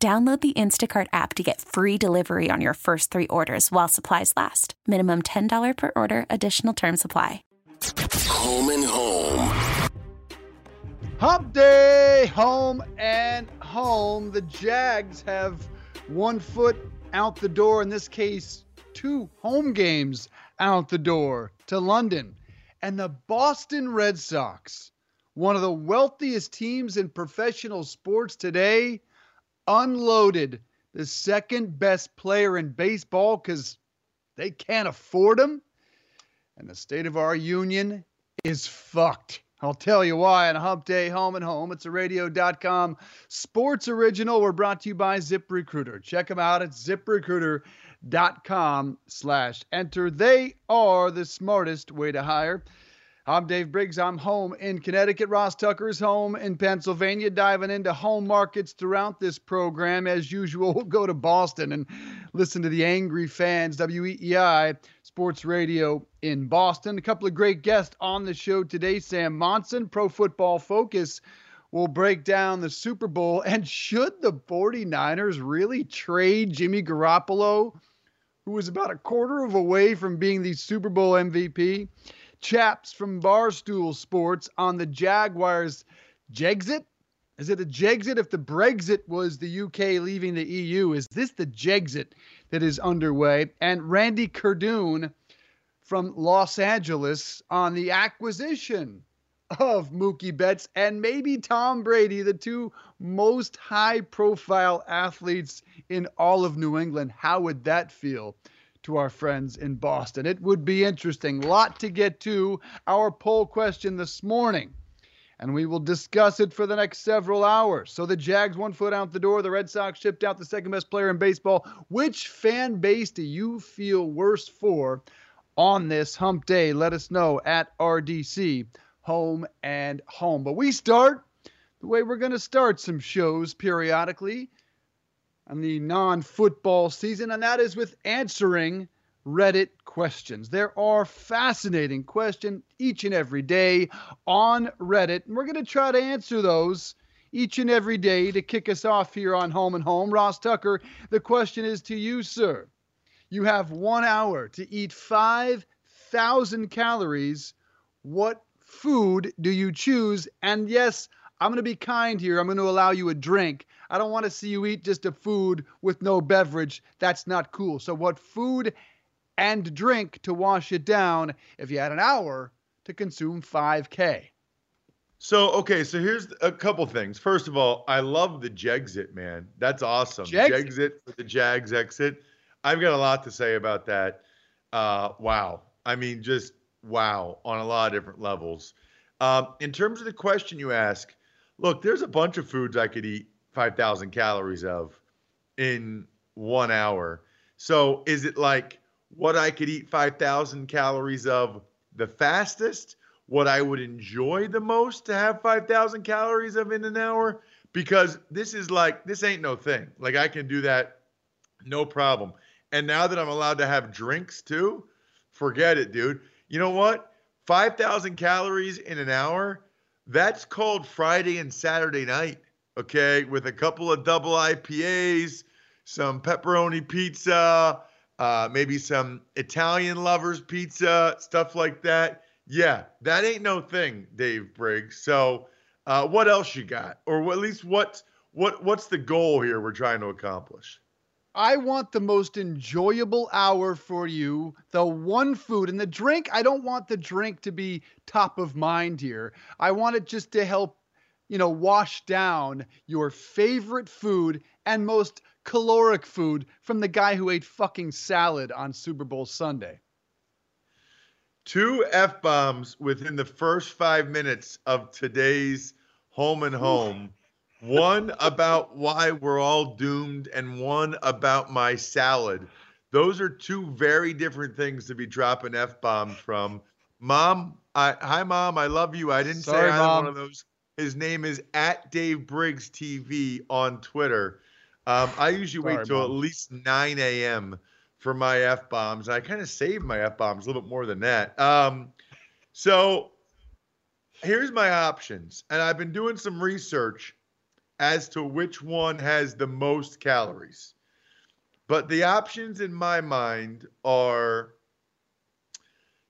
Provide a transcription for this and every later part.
Download the Instacart app to get free delivery on your first three orders while supplies last. Minimum $10 per order, additional term supply. Home and home. Hump day, home and home. The Jags have one foot out the door, in this case, two home games out the door to London. And the Boston Red Sox, one of the wealthiest teams in professional sports today, unloaded the second best player in baseball because they can't afford him. And the state of our union is fucked. I'll tell you why on a Hump Day Home and Home. It's a radio.com sports original. We're brought to you by ZipRecruiter. Check them out at ziprecruiter.com slash enter. They are the smartest way to hire. I'm Dave Briggs. I'm home in Connecticut. Ross Tucker's home in Pennsylvania. Diving into home markets throughout this program. As usual, we'll go to Boston and listen to the angry fans. WEEI Sports Radio in Boston. A couple of great guests on the show today. Sam Monson, Pro Football Focus, will break down the Super Bowl. And should the 49ers really trade Jimmy Garoppolo, who was about a quarter of a way from being the Super Bowl MVP? Chaps from Barstool Sports on the Jaguars Jexit. Is it a Jexit if the Brexit was the UK leaving the EU? Is this the Jexit that is underway? And Randy Cardoon from Los Angeles on the acquisition of Mookie Betts and maybe Tom Brady, the two most high profile athletes in all of New England. How would that feel? To our friends in Boston. It would be interesting. Lot to get to. Our poll question this morning. And we will discuss it for the next several hours. So the Jags one foot out the door. The Red Sox shipped out the second best player in baseball. Which fan base do you feel worse for on this hump day? Let us know at RDC home and home. But we start the way we're going to start some shows periodically on the non football season, and that is with answering Reddit questions. There are fascinating questions each and every day on Reddit, and we're going to try to answer those each and every day to kick us off here on Home and Home. Ross Tucker, the question is to you, sir. You have one hour to eat 5,000 calories. What food do you choose? And yes, I'm going to be kind here. I'm going to allow you a drink. I don't want to see you eat just a food with no beverage. That's not cool. So, what food and drink to wash it down if you had an hour to consume 5K? So, okay, so here's a couple things. First of all, I love the Jexit, man. That's awesome. Jexit, Jexit for the Jags exit. I've got a lot to say about that. Uh, wow. I mean, just wow on a lot of different levels. Um, in terms of the question you ask, look, there's a bunch of foods I could eat 5,000 calories of in one hour. So is it like what I could eat 5,000 calories of the fastest? What I would enjoy the most to have 5,000 calories of in an hour? Because this is like, this ain't no thing. Like I can do that no problem. And now that I'm allowed to have drinks too, forget it, dude. You know what? 5,000 calories in an hour, that's called Friday and Saturday night okay, with a couple of double IPAs, some pepperoni pizza, uh, maybe some Italian lovers pizza, stuff like that. Yeah, that ain't no thing, Dave Briggs. So, uh, what else you got, or at least what what what's the goal here we're trying to accomplish? I want the most enjoyable hour for you. The one food and the drink. I don't want the drink to be top of mind here. I want it just to help you know, wash down your favorite food and most caloric food from the guy who ate fucking salad on Super Bowl Sunday. Two F bombs within the first five minutes of today's home and home. one about why we're all doomed, and one about my salad. Those are two very different things to be dropping f bombs from. Mom, I, hi mom, I love you. I didn't Sorry, say either Mom. one of those. His name is at Dave Briggs TV on Twitter. Um, I usually Sorry, wait till at least 9 a.m. for my f bombs. I kind of save my f bombs a little bit more than that. Um, so here's my options, and I've been doing some research as to which one has the most calories. But the options in my mind are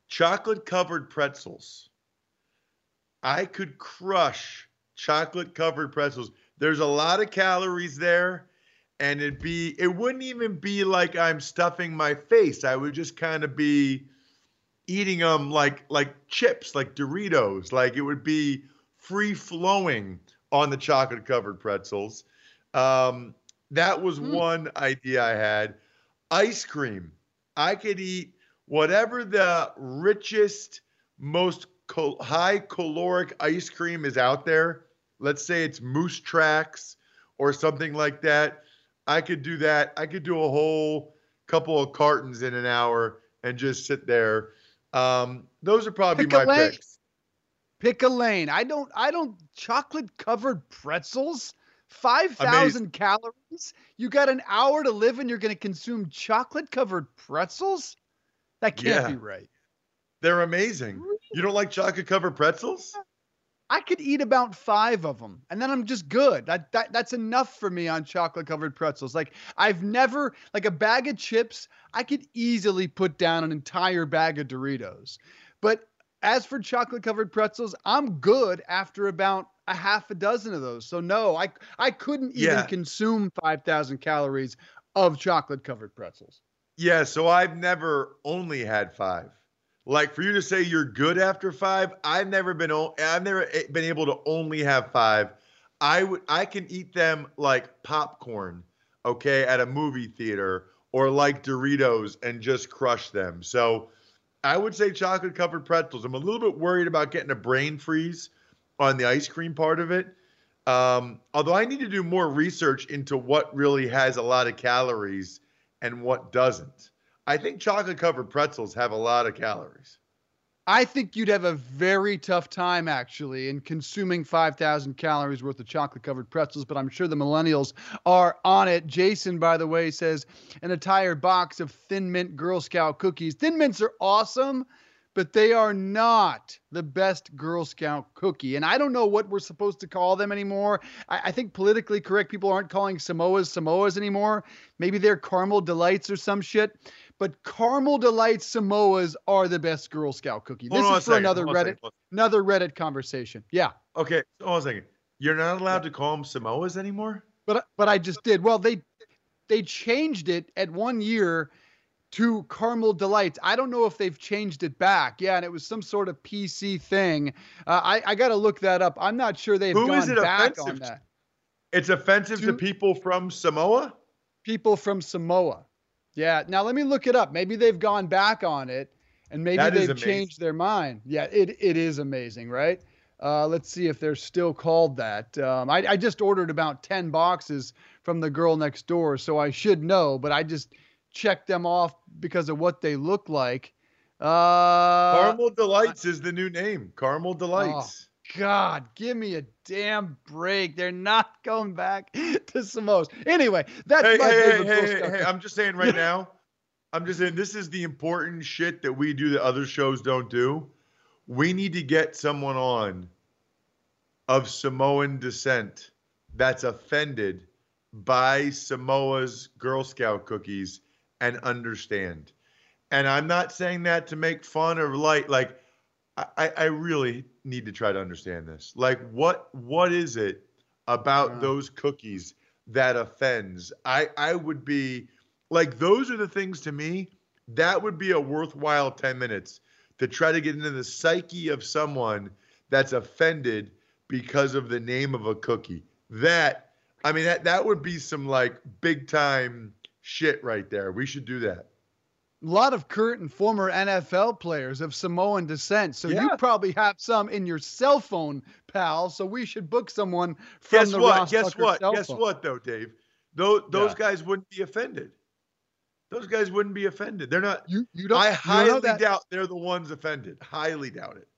chocolate covered pretzels. I could crush chocolate covered pretzels. There's a lot of calories there and it'd be it wouldn't even be like I'm stuffing my face. I would just kind of be eating them like like chips, like Doritos. Like it would be free flowing on the chocolate covered pretzels. Um, that was Hmm. one idea I had. Ice cream. I could eat whatever the richest, most cal- high caloric ice cream is out there. Let's say it's Moose Tracks or something like that. I could do that. I could do a whole couple of cartons in an hour and just sit there. Um, those are probably Pick my picks. Pick a lane. I don't. I don't. Chocolate covered pretzels. Five thousand calories. You got an hour to live, and you're going to consume chocolate covered pretzels. That can't Yeah. be right. They're amazing. You don't like chocolate covered pretzels? I could eat about five of them, and then I'm just good. That, that that's enough for me on chocolate covered pretzels. Like I've never like a bag of chips. I could easily put down an entire bag of Doritos, but as for chocolate covered pretzels, I'm good after about a half a dozen of those. So no, I I couldn't even Yeah. consume five thousand calories of chocolate covered pretzels. Yeah, so I've never only had five. Like for you to say you're good after five, I've never been I've never been able to only have five. I would I can eat them like popcorn, okay, at a movie theater or like Doritos and just crush them. So I would say chocolate covered pretzels. I'm a little bit worried about getting a brain freeze on the ice cream part of it. Um, although I need to do more research into what really has a lot of calories and what doesn't. I think chocolate covered pretzels have a lot of calories. I think you'd have a very tough time actually in consuming 5,000 calories worth of chocolate covered pretzels, but I'm sure the millennials are on it. Jason, by the way, says an entire box of Thin Mint Girl Scout cookies. Thin Mints are awesome, but they are not the best Girl Scout cookie. And I don't know what we're supposed to call them anymore. I, I think politically correct people aren't calling Samoas Samoas anymore. Maybe they're caramel delights or some shit. But caramel delight Samoas are the best Girl Scout cookie. Hold This is for second, another hold on a Reddit, second. another Reddit conversation. Yeah, Okay, hold on a second. You're not allowed to call them Samoas anymore? but but I just did. Well, they they changed it at one year to caramel delights. I don't know if they've changed it back. Yeah, and it was some sort of PC thing. Uh, I I got to look that up. I'm not sure they've Who gone is it back offensive on to? that. It's offensive to To- people from Samoa? People from Samoa. Yeah. Now let me look it up. Maybe they've gone back on it, and maybe That they've changed their mind. Yeah, it it is amazing, right? Uh, let's see if they're still called that. Um, I, I just ordered about 10 boxes from the girl next door, so I should know, but I just checked them off because of what they look like. Uh, Caramel Delights is the new name. Caramel Delights. God, give me a damn break. They're not going back to Samoa's. Anyway, that's hey, my hey, hey, favorite hey, Girl hey, hey, I'm just saying right now, I'm just saying this is the important shit that we do that other shows don't do. We need to get someone on of Samoan descent that's offended by Samoa's Girl Scout cookies and understand. And I'm not saying that to make fun or light. Like, I, I- really need to try to understand this. Like, what what is it about Yeah. those cookies that offends? I I would be like, those are the things to me. That would be a worthwhile 10 minutes to try to get into the psyche of someone that's offended because of the name of a cookie. That I mean that that would be some like big time shit right there. We should do that. A lot of current and former NFL players of Samoan descent. So Yeah. you probably have some in your cell phone, pal. So we should book someone from Guess the what? Ross Guess Tucker what? Guess phone. what, though, Dave? Those those Yeah. guys wouldn't be offended. Those guys wouldn't be offended. They're not. You you don't. I you highly know doubt they're the ones offended. Highly doubt it.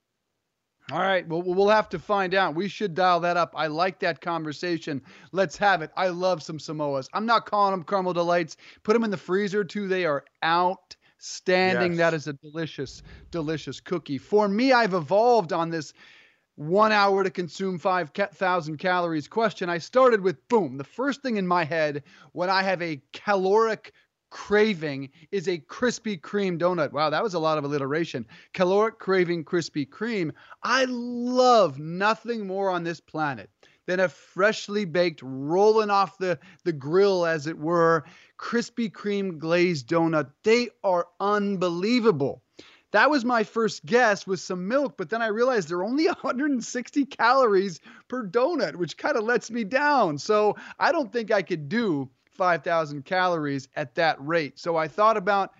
All right. Well, we'll have to find out. We should dial that up. I like that conversation. Let's have it. I love some Samoas. I'm not calling them caramel delights. Put them in the freezer too. They are outstanding. Yes. That is a delicious, delicious cookie. For me, I've evolved on this one hour to consume 5,000 calories question. I started with boom. The first thing in my head when I have a caloric craving is a Krispy Kreme donut. Wow, that was a lot of alliteration. Caloric craving Krispy Kreme. I love nothing more on this planet than a freshly baked, rolling off the, the grill, as it were, Krispy Kreme glazed donut. They are unbelievable. That was my first guess with some milk, but then I realized they're only 160 calories per donut, which kind of lets me down. So I don't think I could do 5,000 calories at that rate. So I thought about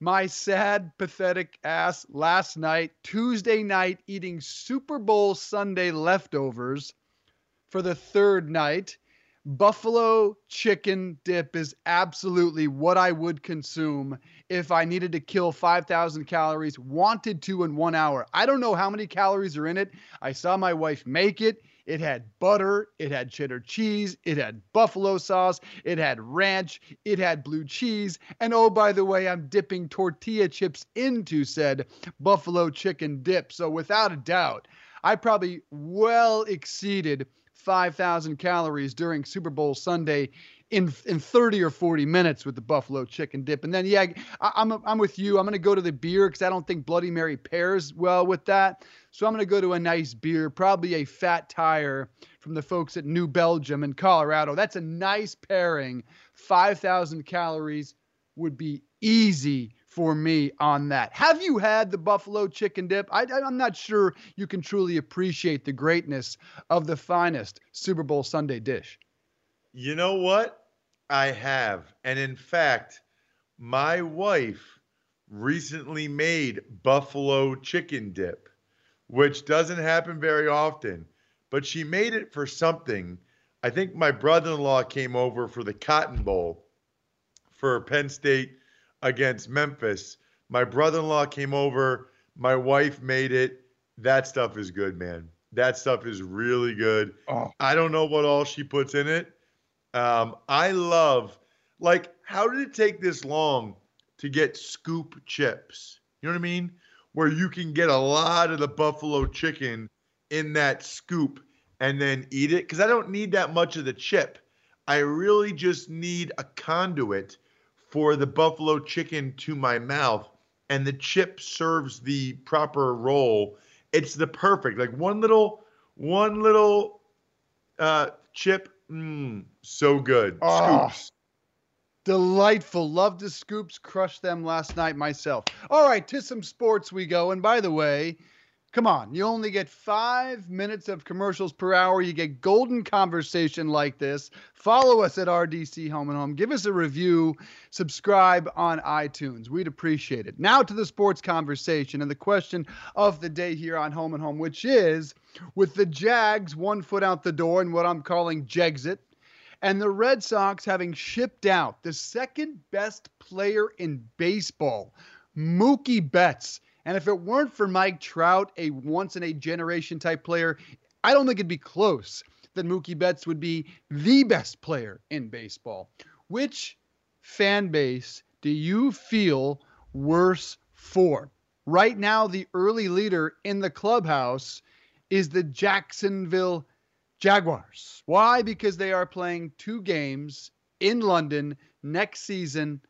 my sad, pathetic ass last night, Tuesday night, eating Super Bowl Sunday leftovers for the third night. Buffalo chicken dip is absolutely what I would consume if I needed to kill 5,000 calories, wanted to in one hour. I don't know how many calories are in it. I saw my wife make it. It had butter, it had cheddar cheese, it had buffalo sauce, it had ranch, it had blue cheese, and oh, by the way, I'm dipping tortilla chips into said buffalo chicken dip. So without a doubt, I probably well exceeded 5,000 calories during Super Bowl Sunday in in 30 or 40 minutes with the buffalo chicken dip. And then, yeah, I, I'm, I'm with you. I'm to go to the beer because I don't think Bloody Mary pairs well with that. So I'm to go to a nice beer, probably a fat tire from the folks at New Belgium in Colorado. That's a nice pairing. 5,000 calories would be easy for me on that. Have you had the buffalo chicken dip? I, I'm not sure you can truly appreciate the greatness of the finest Super Bowl Sunday dish. You know what? I have. And in fact, my wife recently made buffalo chicken dip, which doesn't happen very often, but she made it for something. I think my brother in law came over for the Cotton Bowl for Penn State against Memphis. My brother in law came over. My wife made it. That stuff is good, man. That stuff is really good. Oh. I don't know what all she puts in it. Um, I love, like, how did it take this long to get scoop chips? You know what I mean? Where you can get a lot of the buffalo chicken in that scoop and then eat it. Because I don't need that much of the chip. I really just need a conduit for the buffalo chicken to my mouth. And the chip serves the proper role. It's the perfect, like one little, one little uh, chip Mmm, so good. Oh. Scoops. Delightful. Love the scoops. Crushed them last night myself. All right, to some sports we go. And by the way, come on, you only get five minutes of commercials per hour. You get golden conversation like this. Follow us at RDC Home and Home. Give us a review. Subscribe on iTunes. We'd appreciate it. Now to the sports conversation and the question of the day here on Home and Home, which is with the Jags one foot out the door and what I'm calling Jexit and the Red Sox having shipped out the second best player in baseball, Mookie Betts. And if it weren't for Mike Trout, a once in a generation type player, I don't think it'd be close that Mookie Betts would be the best player in baseball. Which fan base do you feel worse for? Right now, the early leader in the clubhouse is the Jacksonville Jaguars. Why? Because they are playing two games in London next season,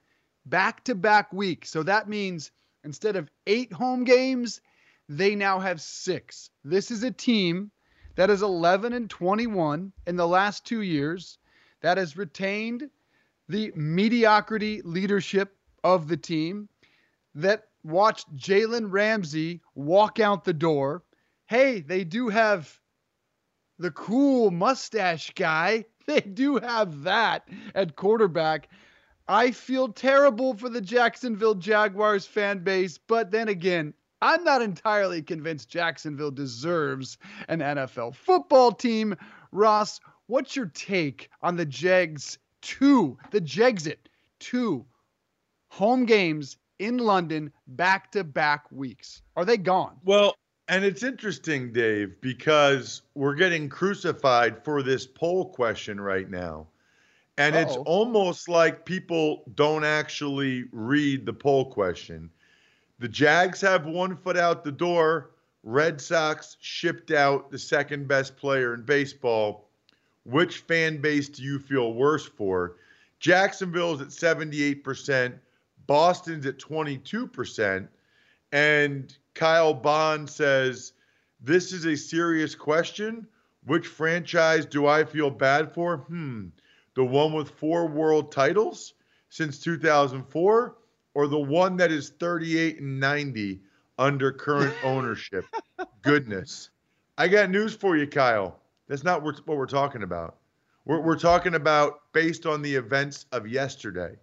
back to back week. So that means instead of eight home games, they now have six. This is a team that is 11 and 21 in the last two years that has retained the mediocrity leadership of the team that watched Jalen Ramsey walk out the door. Hey, they do have the cool mustache guy. They do have that at quarterback. I feel terrible for the Jacksonville Jaguars fan base, but then again, I'm not entirely convinced Jacksonville deserves an NFL football team. Ross, what's your take on the Jags two, the Jexit two home games in London back to back weeks? Are they gone? Well, and it's interesting, Dave, because we're getting crucified for this poll question right now. And Uh-oh. it's almost like people don't actually read the poll question. The Jags have one foot out the door. Red Sox shipped out the second best player in baseball. Which fan base do you feel worse for? Jacksonville's at 78%, Boston's at 22%, and Kyle Bond says, This is a serious question. Which franchise do I feel bad for? Hmm. The one with four world titles since 2004, or the one that is 38 and 90 under current ownership? Goodness. I got news for you, Kyle. That's not what we're talking about. We're, we're talking about based on the events of yesterday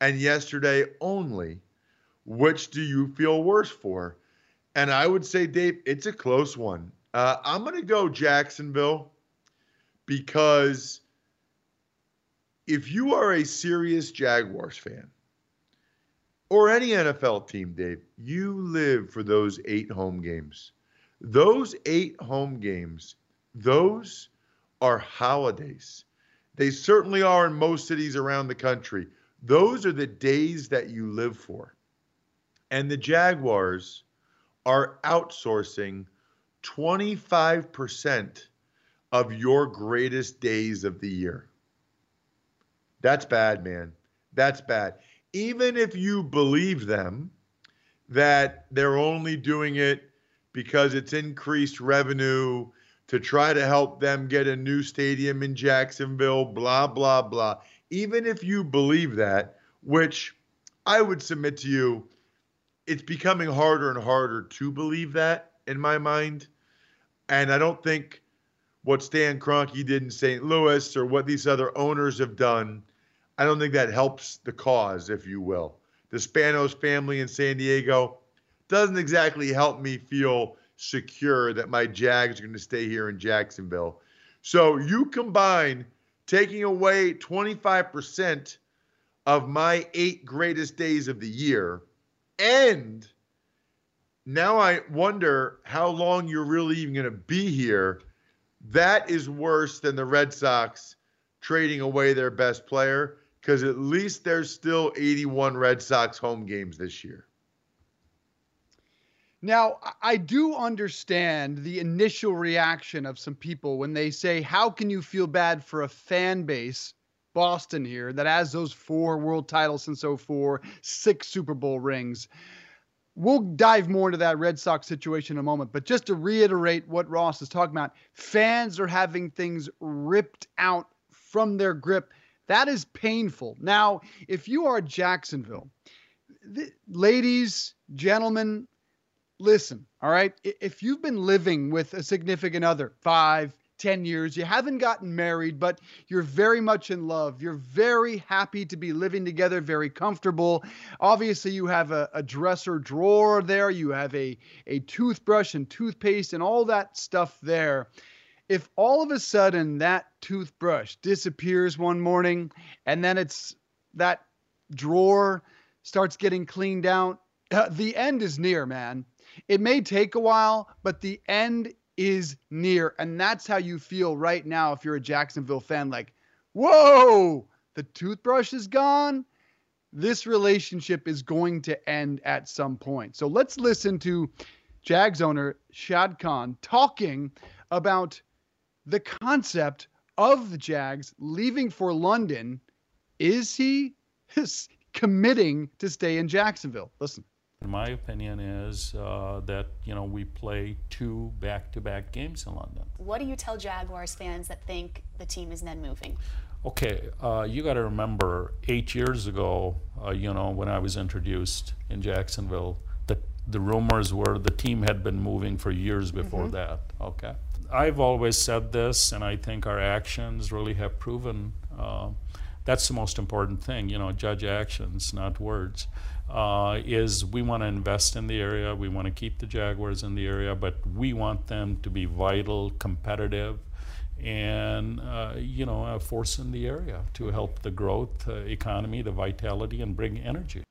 and yesterday only. Which do you feel worse for? And I would say, Dave, it's a close one. Uh, I'm going to go Jacksonville because if you are a serious Jaguars fan or any NFL team, Dave, you live for those eight home games. Those eight home games, those are holidays. They certainly are in most cities around the country. Those are the days that you live for. And the Jaguars are outsourcing 25% of your greatest days of the year. That's bad, man. That's bad. Even if you believe them that they're only doing it because it's increased revenue to try to help them get a new stadium in Jacksonville, blah, blah, blah. Even if you believe that, which I would submit to you, it's becoming harder and harder to believe that in my mind. And I don't think what Stan Kroenke did in St. Louis or what these other owners have done, I don't think that helps the cause, if you will. The Spanos family in San Diego doesn't exactly help me feel secure that my Jags are going to stay here in Jacksonville. So you combine taking away 25% of my eight greatest days of the year – and now I wonder how long you're really even going to be here. That is worse than the Red Sox trading away their best player because at least there's still 81 Red Sox home games this year. Now, I do understand the initial reaction of some people when they say, How can you feel bad for a fan base Boston here that has those four world titles since 04, six Super Bowl rings. We'll dive more into that Red Sox situation in a moment, but just to reiterate what Ross is talking about, fans are having things ripped out from their grip. That is painful. Now, if you are Jacksonville, th- ladies, gentlemen, listen, all right? If you've been living with a significant other, five, 10 years. You haven't gotten married, but you're very much in love. You're very happy to be living together, very comfortable. Obviously, you have a, a, dresser drawer there, you have a, a toothbrush and toothpaste and all that stuff there. If all of a sudden that toothbrush disappears one morning and then it's that drawer starts getting cleaned out, uh, the end is near, man. It may take a while, but the end is near. And that's how you feel right now if you're a Jacksonville fan. Like, whoa, the toothbrush is gone. This relationship is going to end at some point. So let's listen to Jags owner Shad Khan talking about the concept of the Jags leaving for London. Is he committing to stay in Jacksonville? Listen. My opinion is uh, that you know we play two back-to-back games in London. What do you tell Jaguars fans that think the team is then moving? Okay, uh, you got to remember eight years ago, uh, you know, when I was introduced in Jacksonville, the rumors were the team had been moving for years before mm-hmm. that. Okay, I've always said this, and I think our actions really have proven uh, that's the most important thing. You know, judge actions, not words. Uh, is we want to invest in the area, we want to keep the Jaguars in the area, but we want them to be vital, competitive, and uh, you know, a force in the area to help the growth, uh, economy, the vitality, and bring energy.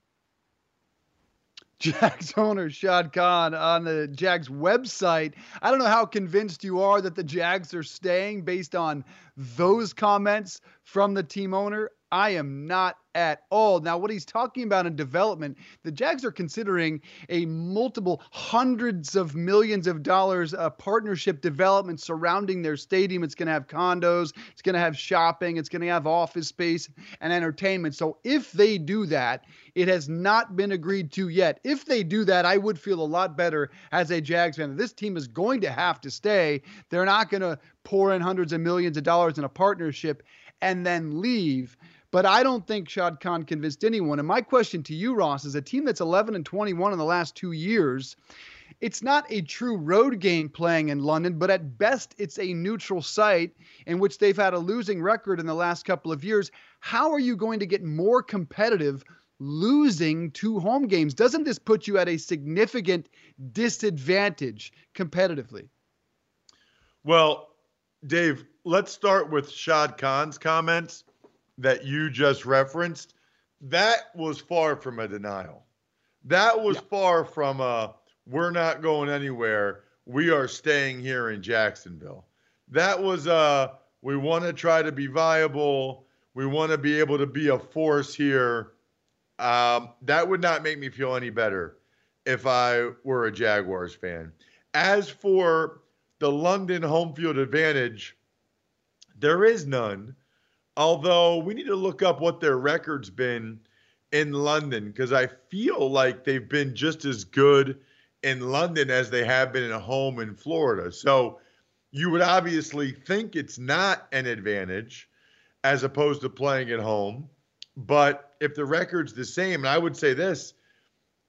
Jags owner Shad Khan on the Jags website. I don't know how convinced you are that the Jags are staying based on those comments from the team owner. I am not at all. Now, what he's talking about in development, the Jags are considering a multiple hundreds of millions of dollars uh, partnership development surrounding their stadium. It's going to have condos, it's going to have shopping, it's going to have office space and entertainment. So, if they do that, it has not been agreed to yet. If they do that, I would feel a lot better as a Jags fan. This team is going to have to stay. They're not going to pour in hundreds of millions of dollars in a partnership and then leave. But I don't think Shad Khan convinced anyone. And my question to you, Ross, is a team that's 11 and 21 in the last two years. It's not a true road game playing in London, but at best, it's a neutral site in which they've had a losing record in the last couple of years. How are you going to get more competitive losing two home games? Doesn't this put you at a significant disadvantage competitively? Well, Dave, let's start with Shad Khan's comments that you just referenced, that was far from a denial. That was yeah. far from a we're not going anywhere. We are staying here in Jacksonville. That was uh we want to try to be viable. We want to be able to be a force here. Um, that would not make me feel any better if I were a Jaguars fan. As for the London home field advantage, there is none. Although we need to look up what their record's been in London because I feel like they've been just as good in London as they have been at home in Florida. So you would obviously think it's not an advantage as opposed to playing at home. But if the record's the same, and I would say this,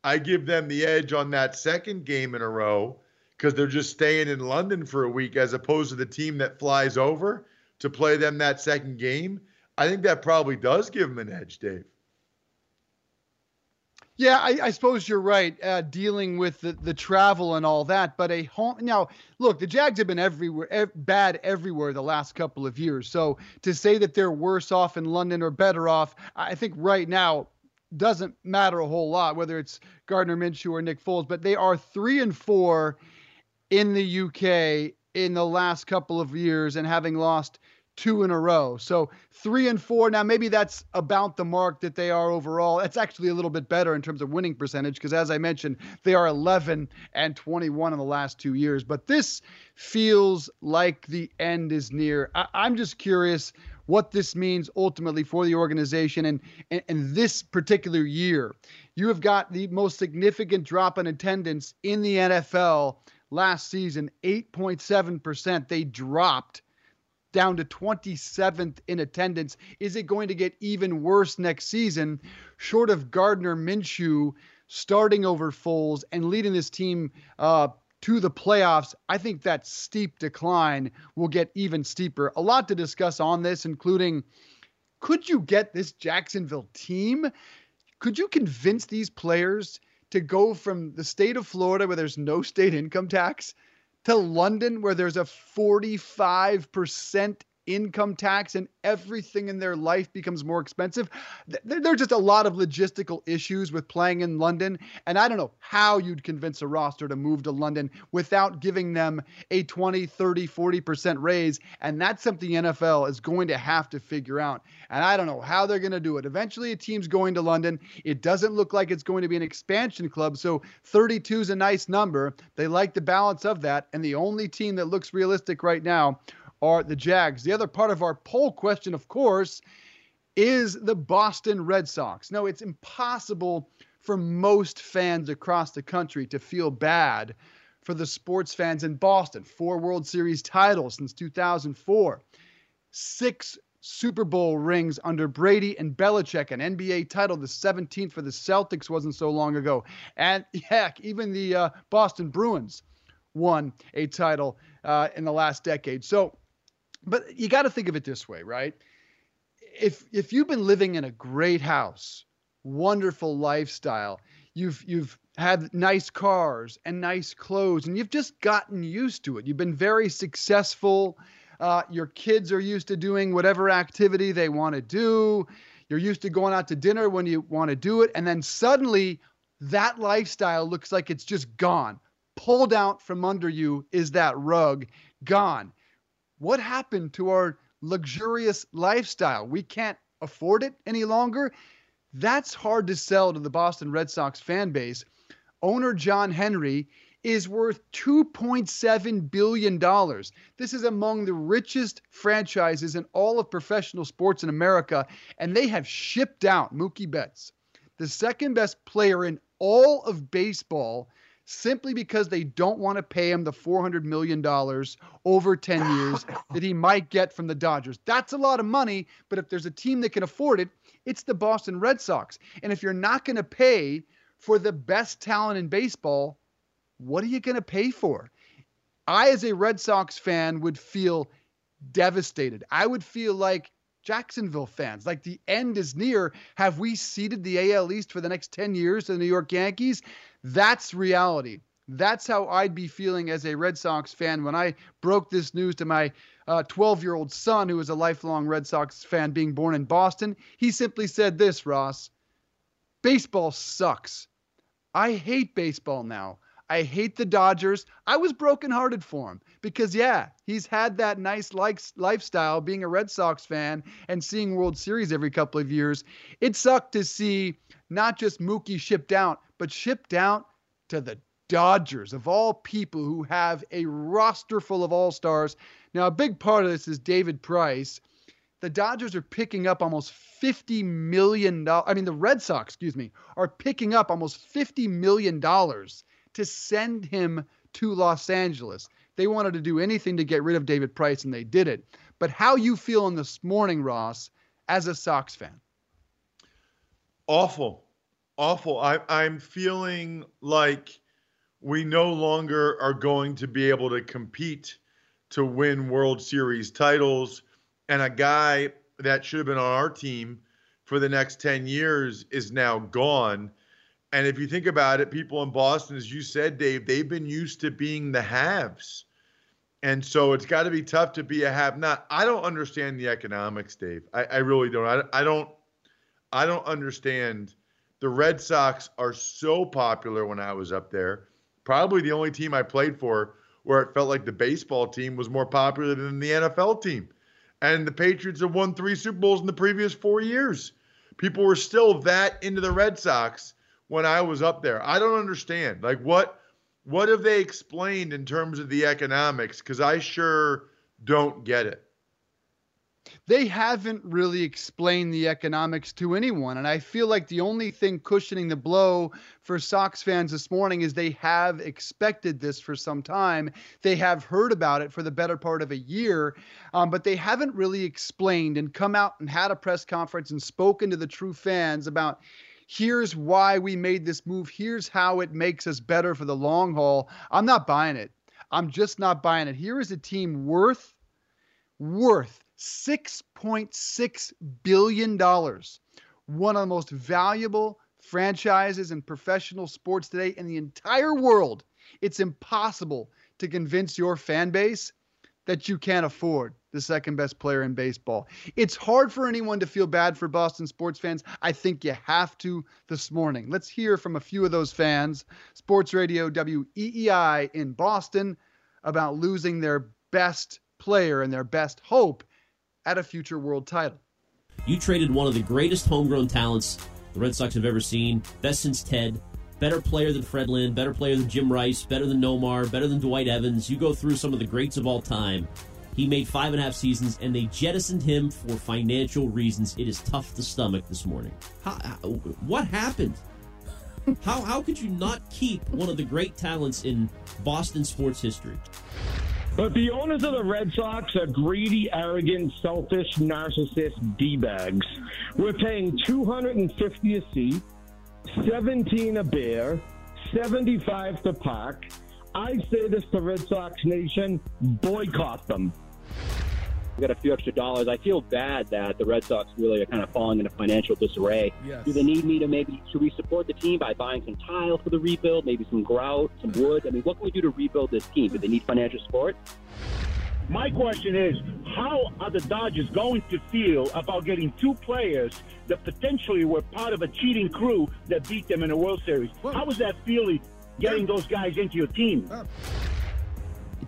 I give them the edge on that second game in a row because they're just staying in London for a week as opposed to the team that flies over to play them that second game, I think that probably does give them an edge, Dave. Yeah, I, I suppose you're right. Uh, dealing with the, the travel and all that, but a home now. Look, the Jags have been everywhere, ev- bad everywhere the last couple of years. So to say that they're worse off in London or better off, I think right now doesn't matter a whole lot whether it's Gardner Minshew or Nick Foles. But they are three and four in the UK in the last couple of years and having lost two in a row. So three and four. Now, maybe that's about the mark that they are overall. It's actually a little bit better in terms of winning percentage because, as I mentioned, they are 11 and 21 in the last two years. But this feels like the end is near. I- am just curious what this means ultimately for the organization and, and, and this particular year. You have got the most significant drop in attendance in the NFL last season 8.7%. They dropped down to 27th in attendance. Is it going to get even worse next season, short of Gardner Minshew starting over Foles and leading this team uh, to the playoffs? I think that steep decline will get even steeper. A lot to discuss on this, including could you get this Jacksonville team? Could you convince these players to go from the state of Florida where there's no state income tax to London where there's a 45% income tax and everything in their life becomes more expensive. There are just a lot of logistical issues with playing in London. And I don't know how you'd convince a roster to move to London without giving them a 20, 30, 40% raise. And that's something the NFL is going to have to figure out. And I don't know how they're going to do it. Eventually, a team's going to London. It doesn't look like it's going to be an expansion club. So 32 is a nice number. They like the balance of that. And the only team that looks realistic right now are the Jags. The other part of our poll question, of course, is the Boston Red Sox. No, it's impossible for most fans across the country to feel bad for the sports fans in Boston. Four World Series titles since 2004, six Super Bowl rings under Brady and Belichick, an NBA title, the 17th for the Celtics wasn't so long ago. And heck, even the uh, Boston Bruins won a title uh, in the last decade. So but you got to think of it this way, right? if if you've been living in a great house, wonderful lifestyle, you've you've had nice cars and nice clothes, and you've just gotten used to it. You've been very successful. Uh, your kids are used to doing whatever activity they want to do. You're used to going out to dinner when you want to do it. And then suddenly that lifestyle looks like it's just gone. Pulled out from under you is that rug gone. What happened to our luxurious lifestyle? We can't afford it any longer. That's hard to sell to the Boston Red Sox fan base. Owner John Henry is worth $2.7 billion. This is among the richest franchises in all of professional sports in America, and they have shipped out Mookie Betts, the second best player in all of baseball, simply because they don't want to pay him the $400 million over 10 years that he might get from the Dodgers. That's a lot of money, but if there's a team that can afford it, it's the Boston Red Sox. And if you're not going to pay for the best talent in baseball, what are you going to pay for? I, as a Red Sox fan, would feel devastated. I would feel like Jacksonville fans, like the end is near. Have we ceded the AL East for the next 10 years to the New York Yankees? That's reality. That's how I'd be feeling as a Red Sox fan when I broke this news to my 12 uh, year old son, who is a lifelong Red Sox fan, being born in Boston. He simply said this, Ross baseball sucks. I hate baseball now. I hate the Dodgers. I was brokenhearted for him because, yeah, he's had that nice lifestyle being a Red Sox fan and seeing World Series every couple of years. It sucked to see not just Mookie shipped out, but shipped out to the Dodgers, of all people who have a roster full of all stars. Now, a big part of this is David Price. The Dodgers are picking up almost $50 million. I mean, the Red Sox, excuse me, are picking up almost $50 million to send him to Los Angeles. They wanted to do anything to get rid of David Price, and they did it. But how you feeling this morning, Ross, as a Sox fan? Awful, awful. I, I'm feeling like we no longer are going to be able to compete to win World Series titles. And a guy that should have been on our team for the next 10 years is now gone. And if you think about it, people in Boston, as you said, Dave, they've been used to being the haves. And so it's got to be tough to be a have not. I don't understand the economics, Dave. I, I really don't. I, I don't I don't understand. The Red Sox are so popular when I was up there. Probably the only team I played for where it felt like the baseball team was more popular than the NFL team. And the Patriots have won three Super Bowls in the previous four years. People were still that into the Red Sox when I was up there. I don't understand. Like what what have they explained in terms of the economics? Because I sure don't get it. They haven't really explained the economics to anyone. And I feel like the only thing cushioning the blow for Sox fans this morning is they have expected this for some time. They have heard about it for the better part of a year, um, but they haven't really explained and come out and had a press conference and spoken to the true fans about here's why we made this move. Here's how it makes us better for the long haul. I'm not buying it. I'm just not buying it. Here is a team worth, worth $6.6 billion. One of the most valuable franchises in professional sports today in the entire world. It's impossible to convince your fan base that you can't afford the second best player in baseball. It's hard for anyone to feel bad for Boston sports fans. I think you have to this morning. Let's hear from a few of those fans. Sports Radio WEEI in Boston about losing their best player and their best hope at a future world title. You traded one of the greatest homegrown talents the Red Sox have ever seen, best since Ted. Better player than Fred Lynn, better player than Jim Rice, better than Nomar, better than Dwight Evans. You go through some of the greats of all time. He made five and a half seasons, and they jettisoned him for financial reasons. It is tough to stomach this morning. How, how, what happened? how, how could you not keep one of the great talents in Boston sports history? But the owners of the Red Sox are greedy, arrogant, selfish, narcissist d-bags. We're paying 250 a seat, 17 a beer, 75 to park. I say this to Red Sox Nation, boycott them. We got a few extra dollars. I feel bad that the Red Sox really are kind of falling into financial disarray. Yes. Do they need me to maybe should we support the team by buying some tile for the rebuild, maybe some grout, some wood? I mean, what can we do to rebuild this team? Do they need financial support? My question is, how are the Dodgers going to feel about getting two players that potentially were part of a cheating crew that beat them in the World Series? How is that feeling getting those guys into your team?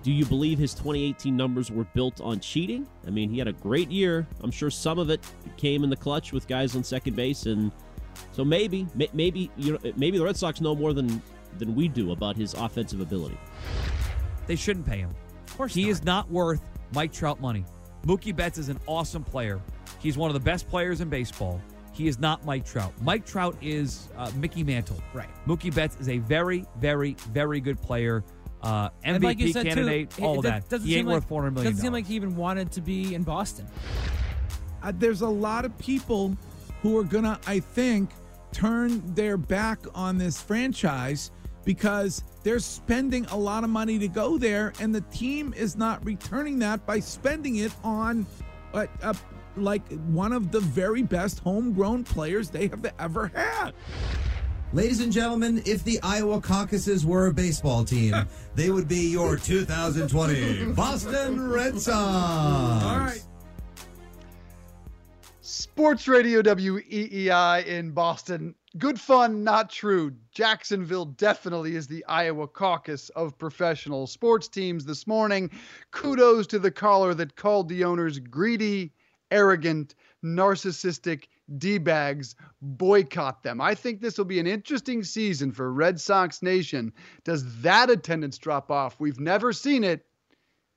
Do you believe his 2018 numbers were built on cheating? I mean, he had a great year. I'm sure some of it came in the clutch with guys on second base, and so maybe, maybe you know, maybe the Red Sox know more than than we do about his offensive ability. They shouldn't pay him. Of course, he is not worth Mike Trout money. Mookie Betts is an awesome player. He's one of the best players in baseball. He is not Mike Trout. Mike Trout is uh, Mickey Mantle. Right. Mookie Betts is a very, very, very good player. Uh, MVP And like you said, too, candidate, it- all it of does- that. Doesn't He seem ain't like, worth four hundred million. Doesn't seem like he even wanted to be in Boston. uh, there's a lot of people who are gonna, I think, turn their back on this franchise because they're spending a lot of money to go there, and the team is not returning that by spending it on, uh, uh, like one of the very best homegrown players they have ever had. Ladies and gentlemen, if the Iowa caucuses were a baseball team, they would be your 2020 Boston Red Sox. All right. Sports Radio WEEI in Boston. Good fun, not true. Jacksonville definitely is the Iowa caucus of professional sports teams this morning. Kudos to the caller that called the owners greedy, arrogant, narcissistic D bags. Boycott them. I think this will be an interesting season for Red Sox Nation. Does that attendance drop off? We've never seen it.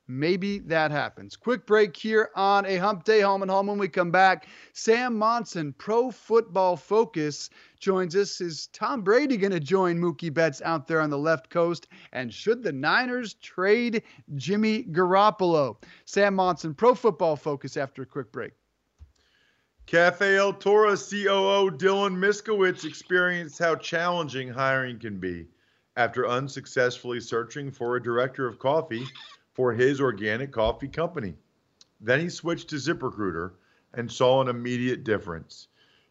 Maybe that happens. Quick break here on a hump day home and home. When we come back, Sam Monson, Pro Football Focus, joins us. Is Tom Brady going to join Mookie Betts out there on the left coast? And should the Niners trade Jimmy Garoppolo? Sam Monson, Pro Football Focus, after a quick break. Cafe Altura COO Dylan Miskowitz experienced how challenging hiring can be after unsuccessfully searching for a director of coffee for his organic coffee company. Then he switched to ZipRecruiter and saw an immediate difference.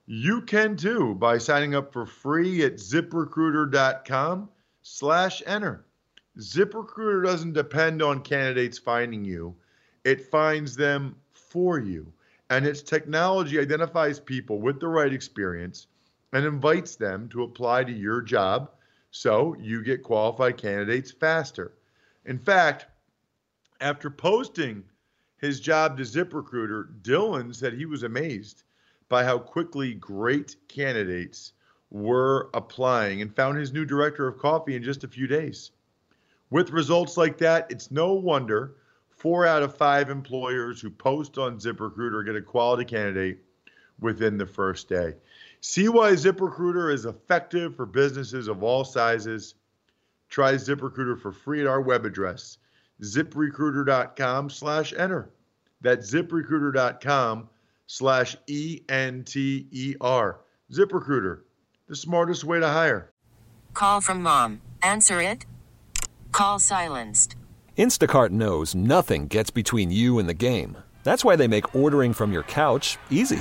You can too by signing up for free at ziprecruiter.com slash enter. ZipRecruiter doesn't depend on candidates finding you. It finds them for you. And its technology identifies people with the right experience and invites them to apply to your job so you get qualified candidates faster. In fact, after posting his job to ZipRecruiter, Dylan said he was amazed by how quickly great candidates were applying and found his new director of coffee in just a few days. With results like that, it's no wonder four out of five employers who post on ZipRecruiter get a quality candidate within the first day. See why ZipRecruiter is effective for businesses of all sizes. Try ZipRecruiter for free at our web address, ziprecruiter.com slash enter. That's ziprecruiter.com slash E-N-T-E-R. ZipRecruiter, the smartest way to hire. Call from mom. Answer it. Call silenced. Instacart knows nothing gets between you and the game. That's why they make ordering from your couch easy.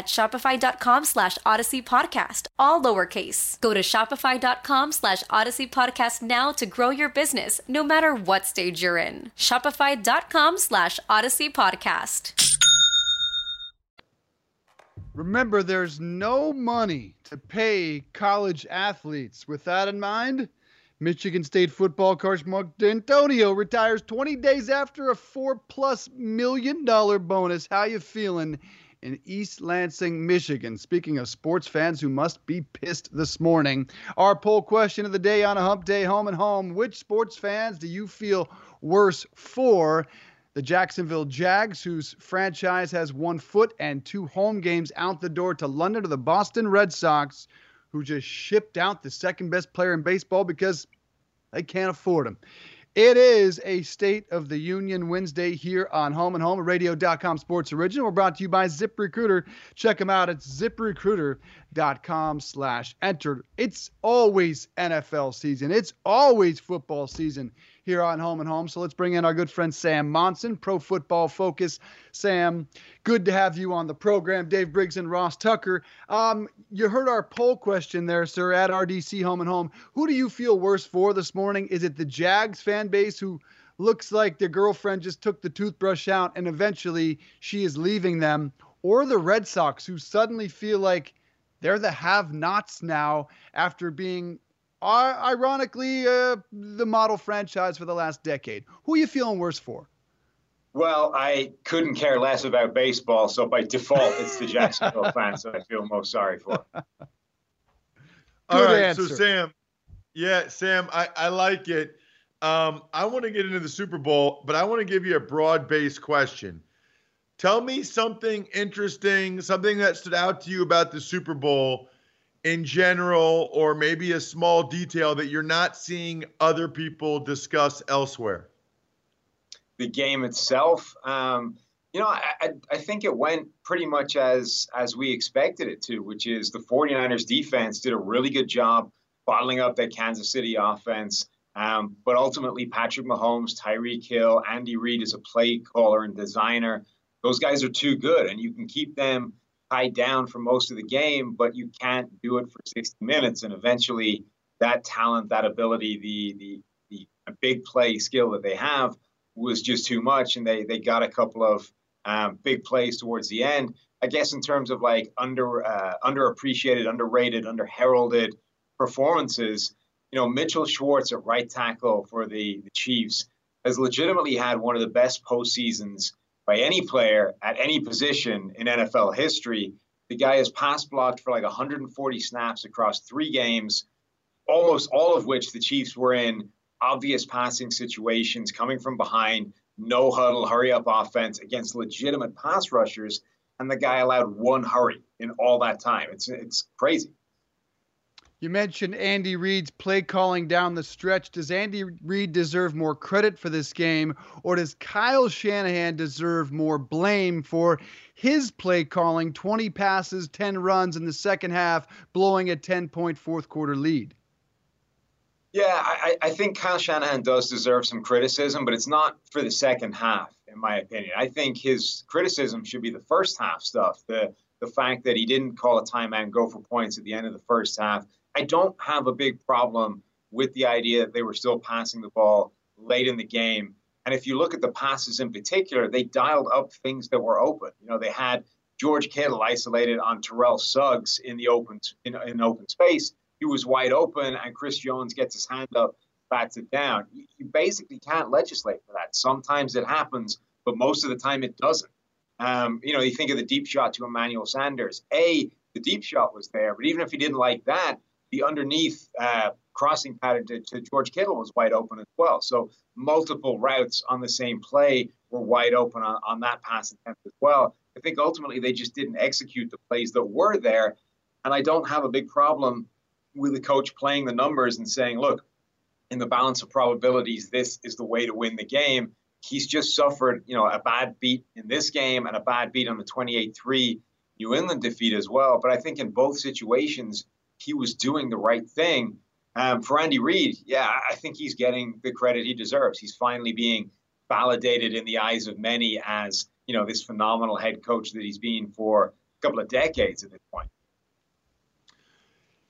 shopify.com slash odyssey podcast, all lowercase. Go to shopify.com slash odyssey podcast now to grow your business, no matter what stage you're in. Shopify.com slash odyssey podcast. Remember, there's no money to pay college athletes. With that in mind, Michigan State football coach Mark Dantonio retires 20 days after a four plus million dollar bonus. How you feeling in East Lansing, Michigan? Speaking of sports fans who must be pissed this morning, our poll question of the day on a hump day, home and home: Which sports fans do you feel worse for? The Jacksonville Jags, whose franchise has one foot and two home games out the door to London, or the Boston Red Sox, who just shipped out the second best player in baseball because they can't afford him. It is a State of the Union Wednesday here on Home and Home, radio.com sports original. We're brought to you by ZipRecruiter. Check them out at ziprecruiter.com slash enter. It's always NFL season. It's always football season here on Home and Home. So let's bring in our good friend Sam Monson, Pro Football Focus. Sam, good to have you on the program. Dave Briggs and Ross Tucker. Um, you heard our poll question there, sir, at RDC Home and Home. Who do you feel worse for this morning? Is it the Jags fan base who looks like their girlfriend just took the toothbrush out and eventually she is leaving them, or the Red Sox who suddenly feel like they're the have nots now after being are ironically uh, the model franchise for the last decade. Who are you feeling worse for? Well, I couldn't care less about baseball, so by default, it's the Jacksonville fans that I feel most sorry for. All right, answer. so Sam, yeah, Sam, I, I like it. Um, I want to get into the Super Bowl, but I want to give you a broad-based question. Tell me something interesting, something that stood out to you about the Super Bowl in general, or maybe a small detail that you're not seeing other people discuss elsewhere? The game itself, um, you know, I, I think it went pretty much as as we expected it to, which is the 49ers defense did a really good job bottling up that Kansas City offense. Um, but ultimately, Patrick Mahomes, Tyreek Hill, Andy Reid is a play caller and designer. Those guys are too good, and you can keep them tied down for most of the game, but you can't do it for 60 minutes. And eventually, that talent, that ability, the the the big play skill that they have was just too much, and they they got a couple of um, big plays towards the end. I guess in terms of like under uh, underappreciated, underrated, underheralded performances, you know, Mitchell Schwartz at right tackle for the, the Chiefs has legitimately had one of the best postseasons by any player at any position in NFL history. The guy has pass blocked for like 140 snaps across three games, almost all of which the Chiefs were in obvious passing situations, coming from behind, no huddle, hurry up offense against legitimate pass rushers. And the guy allowed one hurry in all that time. It's, it's crazy. You mentioned Andy Reid's play calling down the stretch. Does Andy Reid deserve more credit for this game, or does Kyle Shanahan deserve more blame for his play calling 20 passes, 10 runs in the second half, blowing a 10 point fourth quarter lead? Yeah, I, I think Kyle Shanahan does deserve some criticism, but it's not for the second half, in my opinion. I think his criticism should be the first half stuff. The the fact that he didn't call a timeout and go for points at the end of the first half I don't have a big problem with the idea that they were still passing the ball late in the game. And if you look at the passes in particular, they dialed up things that were open. You know, they had George Kittle isolated on Terrell Suggs in the open in, in open space. He was wide open, and Chris Jones gets his hand up, bats it down. You, you basically can't legislate for that. Sometimes it happens, but most of the time it doesn't. Um, you know, you think of the deep shot to Emmanuel Sanders. A, the deep shot was there, but even if he didn't like that, the underneath uh, crossing pattern to, to, George Kittle was wide open as well. So multiple routes on the same play were wide open on, on that pass attempt as well. I think ultimately they just didn't execute the plays that were there. And I don't have a big problem with the coach playing the numbers and saying, look, in the balance of probabilities, this is the way to win the game. He's just suffered, you know, a bad beat in this game and a bad beat on the 28-3 New England defeat as well. But I think in both situations, he was doing the right thing. Um, for Andy Reid, yeah, I think he's getting the credit he deserves. He's finally being validated in the eyes of many as you know this phenomenal head coach that he's been for a couple of decades at this point.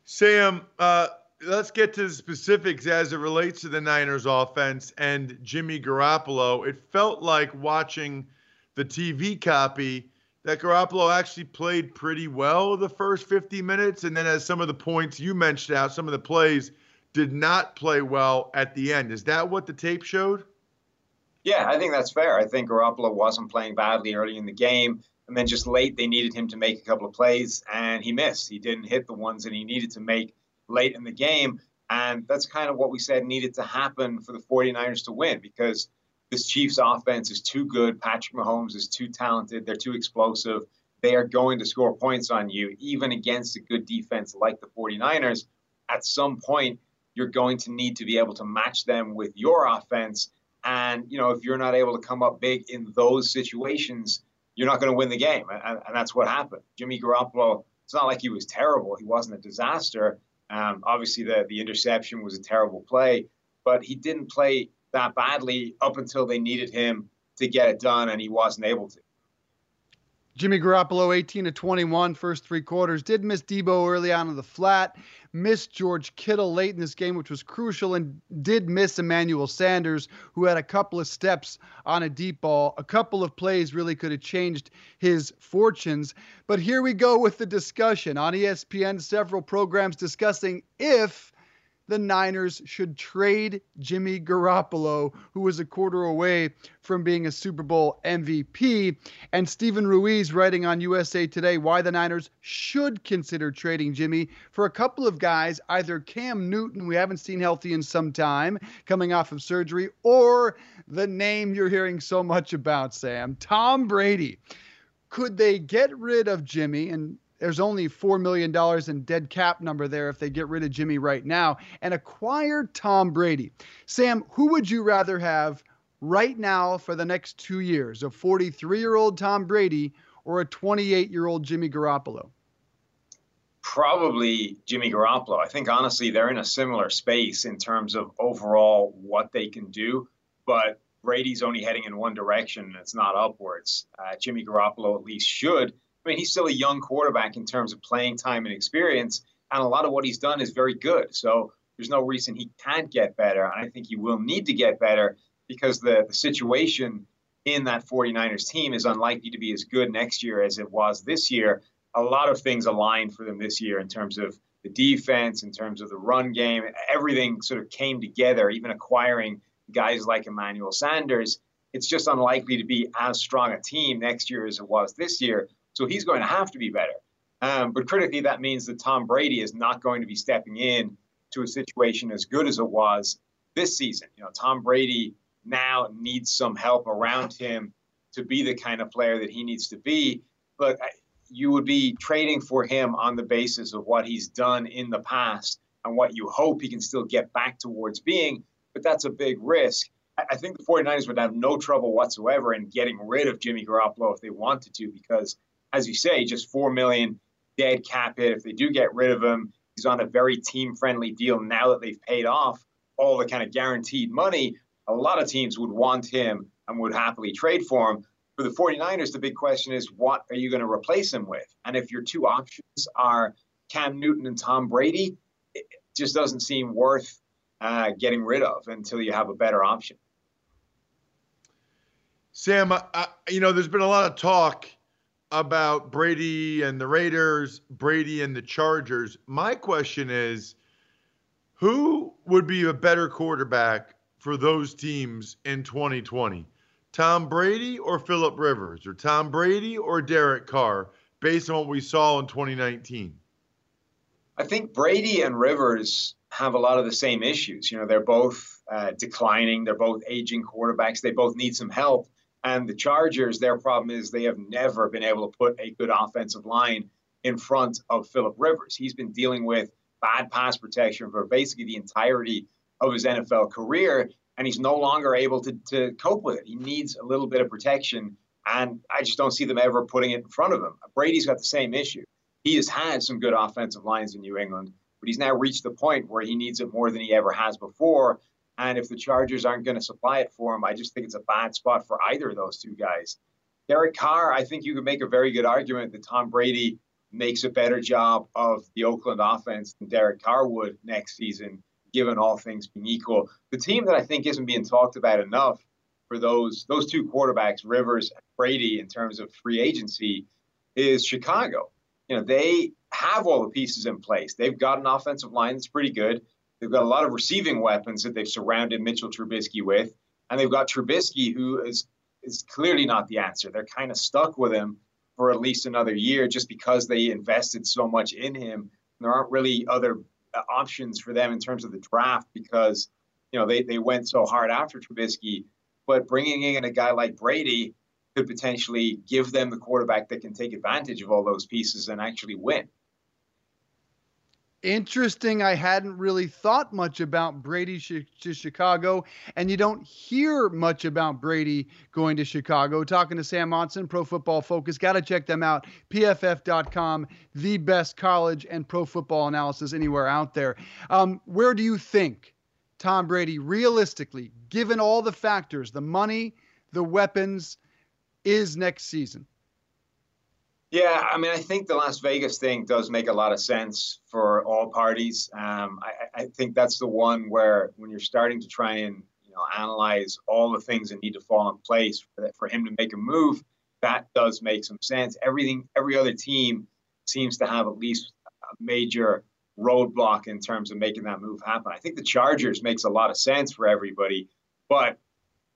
Sam, uh, let's get to the specifics as it relates to the Niners offense and Jimmy Garoppolo. It felt like watching the TV copy that Garoppolo actually played pretty well the first 50 minutes, and then as some of the points you mentioned out, some of the plays did not play well at the end. Is that what the tape showed? Yeah, I think that's fair. I think Garoppolo wasn't playing badly early in the game, and then just late they needed him to make a couple of plays, and he missed. He didn't hit the ones that he needed to make late in the game, and that's kind of what we said needed to happen for the 49ers to win because – this Chiefs offense is too good. Patrick Mahomes is too talented. They're too explosive. They are going to score points on you, even against a good defense like the 49ers. At some point, you're going to need to be able to match them with your offense. And, you know, if you're not able to come up big in those situations, you're not going to win the game. And, and that's what happened. Jimmy Garoppolo, it's not like he was terrible. He wasn't a disaster. Um, obviously, the, the interception was a terrible play, but he didn't play that badly up until they needed him to get it done, and he wasn't able to. Jimmy Garoppolo, 18 to 21, first three quarters. Did miss Deebo early on in the flat. Missed George Kittle late in this game, which was crucial, and did miss Emmanuel Sanders, who had a couple of steps on a deep ball. A couple of plays really could have changed his fortunes. But here we go with the discussion on ESPN. Several programs discussing if the Niners should trade Jimmy Garoppolo, who was a quarter away from being a Super Bowl MVP. And Steven Ruiz writing on USA Today why the Niners should consider trading Jimmy for a couple of guys, either Cam Newton, we haven't seen healthy in some time, coming off of surgery, or the name you're hearing so much about, Sam, Tom Brady. Could they get rid of Jimmy? And there's only $4 million in dead cap number there if they get rid of Jimmy right now and acquire Tom Brady. Sam, who would you rather have right now for the next two years? A 43 year old Tom Brady or a 28 year old Jimmy Garoppolo? Probably Jimmy Garoppolo. I think honestly they're in a similar space in terms of overall what they can do, but Brady's only heading in one direction. It's not upwards. Uh, Jimmy Garoppolo at least should I mean, he's still a young quarterback in terms of playing time and experience, and a lot of what he's done is very good. So there's no reason he can't get better. And I think he will need to get better because the, the situation in that 49ers team is unlikely to be as good next year as it was this year. A lot of things aligned for them this year in terms of the defense, in terms of the run game. Everything sort of came together, even acquiring guys like Emmanuel Sanders. It's just unlikely to be as strong a team next year as it was this year. So he's going to have to be better. Um, but critically, that means that Tom Brady is not going to be stepping in to a situation as good as it was this season. You know, Tom Brady now needs some help around him to be the kind of player that he needs to be. But you would be trading for him on the basis of what he's done in the past and what you hope he can still get back towards being. But that's a big risk. I think the 49ers would have no trouble whatsoever in getting rid of Jimmy Garoppolo if they wanted to, because as you say, just four million dead cap hit. If they do get rid of him, he's on a very team friendly deal now that they've paid off all the kind of guaranteed money. A lot of teams would want him and would happily trade for him. For the 49ers, the big question is what are you going to replace him with? And if your two options are Cam Newton and Tom Brady, it just doesn't seem worth uh, getting rid of until you have a better option. Sam, I, you know, there's been a lot of talk about Brady and the Raiders, Brady and the Chargers. My question is who would be a better quarterback for those teams in 2020? Tom Brady or Philip Rivers, or Tom Brady or Derek Carr, based on what we saw in 2019? I think Brady and Rivers have a lot of the same issues. You know, they're both uh, declining, they're both aging quarterbacks, they both need some help. And the Chargers, their problem is they have never been able to put a good offensive line in front of Philip Rivers. He's been dealing with bad pass protection for basically the entirety of his NFL career, and he's no longer able to, to cope with it. He needs a little bit of protection, and I just don't see them ever putting it in front of him. Brady's got the same issue. He has had some good offensive lines in New England, but he's now reached the point where he needs it more than he ever has before. And if the Chargers aren't going to supply it for him, I just think it's a bad spot for either of those two guys. Derek Carr, I think you could make a very good argument that Tom Brady makes a better job of the Oakland offense than Derek Carr would next season, given all things being equal. The team that I think isn't being talked about enough for those those two quarterbacks, Rivers and Brady, in terms of free agency, is Chicago. You know, they have all the pieces in place. They've got an offensive line that's pretty good. They've got a lot of receiving weapons that they've surrounded Mitchell Trubisky with, and they've got Trubisky, who is is clearly not the answer. They're kind of stuck with him for at least another year just because they invested so much in him. There aren't really other uh, options for them in terms of the draft because you know they, they went so hard after Trubisky. But bringing in a guy like Brady could potentially give them the quarterback that can take advantage of all those pieces and actually win. Interesting. I hadn't really thought much about Brady sh- to Chicago, and you don't hear much about Brady going to Chicago. Talking to Sam Monson, Pro Football Focus. Got to check them out. PFF.com, the best college and pro football analysis anywhere out there. Um, where do you think Tom Brady, realistically, given all the factors, the money, the weapons, is next season? Yeah, I mean, I think the Las Vegas thing does make a lot of sense for all parties. Um, I, I, think that's the one where when you're starting to try and you know analyze all the things that need to fall in place for, for him to make a move, that does make some sense. Everything, every other team seems to have at least a major roadblock in terms of making that move happen. I think the Chargers makes a lot of sense for everybody, but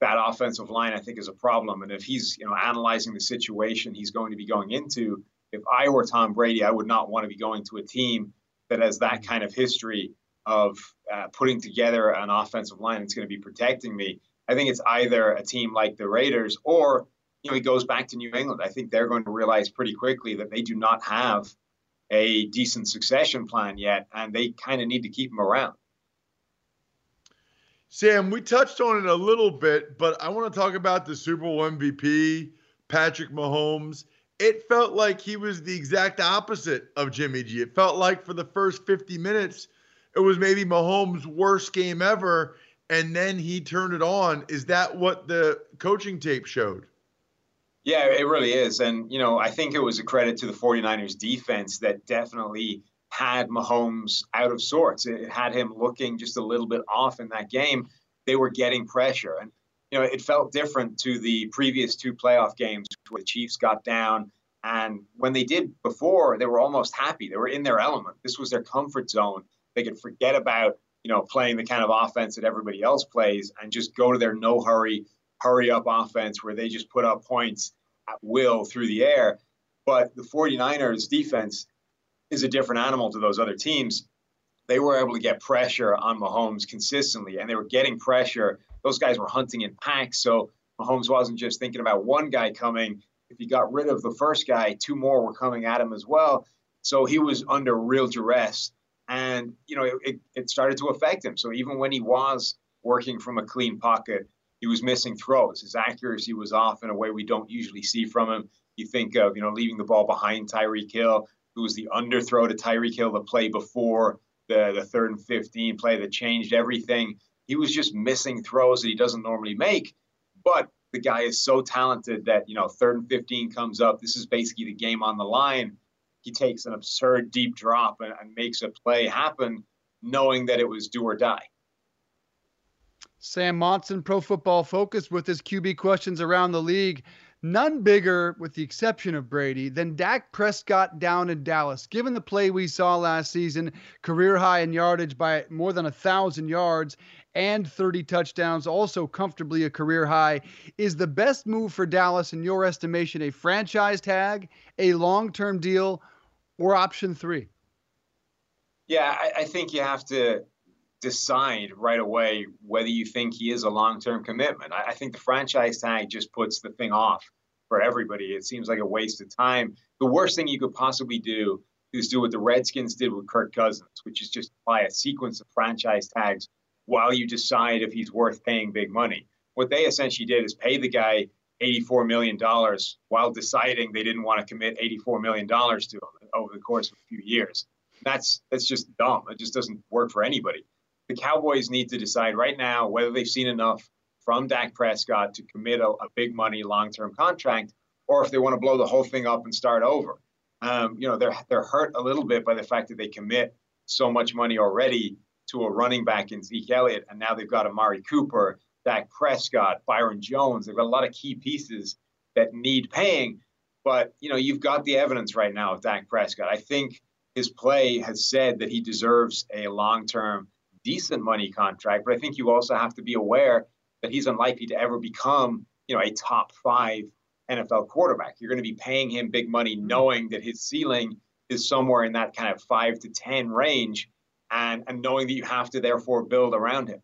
that offensive line, I think, is a problem. And if he's, you know, analyzing the situation he's going to be going into, if I were Tom Brady, I would not want to be going to a team that has that kind of history of uh, putting together an offensive line that's going to be protecting me. I think it's either a team like the Raiders or, you know, he goes back to New England. I think they're going to realize pretty quickly that they do not have a decent succession plan yet, and they kind of need to keep him around. Sam, we touched on it a little bit, but I want to talk about the Super Bowl MVP, Patrick Mahomes. It felt like he was the exact opposite of Jimmy G. It felt like for the first 50 minutes, it was maybe Mahomes' worst game ever, and then he turned it on. Is that what the coaching tape showed? Yeah, it really is. And, you know, I think it was a credit to the 49ers defense that definitely had Mahomes out of sorts. It had him looking just a little bit off in that game. They were getting pressure. And, you know, it felt different to the previous two playoff games where the Chiefs got down. And when they did before, they were almost happy. They were in their element. This was their comfort zone. They could forget about, you know, playing the kind of offense that everybody else plays and just go to their no hurry, hurry up offense where they just put up points at will through the air. But the 49ers defense, is a different animal to those other teams. They were able to get pressure on Mahomes consistently, and they were getting pressure. Those guys were hunting in packs, so Mahomes wasn't just thinking about one guy coming. If he got rid of the first guy, two more were coming at him as well. So he was under real duress, and you know it, it started to affect him. So even when he was working from a clean pocket, he was missing throws. His accuracy was off in a way we don't usually see from him. You think of you know leaving the ball behind Tyreek Hill who was the underthrow to Tyreek Hill the play before the, the third and 15 play that changed everything. He was just missing throws that he doesn't normally make. But the guy is so talented that, you know, third and 15 comes up. This is basically the game on the line. He takes an absurd deep drop and, and makes a play happen, knowing that it was do or die. Sam Monson, Pro Football Focus, with his QB questions around the league. None bigger, with the exception of Brady, than Dak Prescott down in Dallas. Given the play we saw last season, career high in yardage by more than a thousand yards and 30 touchdowns, also comfortably a career high, is the best move for Dallas in your estimation a franchise tag, a long-term deal, or option three? Yeah, I, I think you have to decide right away whether you think he is a long term commitment. I, I think the franchise tag just puts the thing off for everybody. It seems like a waste of time. The worst thing you could possibly do is do what the Redskins did with Kirk Cousins, which is just apply a sequence of franchise tags while you decide if he's worth paying big money. What they essentially did is pay the guy $84 million while deciding they didn't want to commit $84 million to him over the course of a few years. That's that's just dumb. It just doesn't work for anybody. The Cowboys need to decide right now whether they've seen enough from Dak Prescott to commit a, a big money long term contract, or if they want to blow the whole thing up and start over. Um, you know, they're they're hurt a little bit by the fact that they commit so much money already to a running back in Zeke Elliott, and now they've got Amari Cooper, Dak Prescott, Byron Jones. They've got a lot of key pieces that need paying. But you know, you've got the evidence right now of Dak Prescott. I think his play has said that he deserves a long-term, decent money contract. But I think you also have to be aware that he's unlikely to ever become, you know, a top five NFL quarterback. You're going to be paying him big money, mm-hmm. knowing that his ceiling is somewhere in that kind of five to ten range, and and knowing that you have to therefore build around him.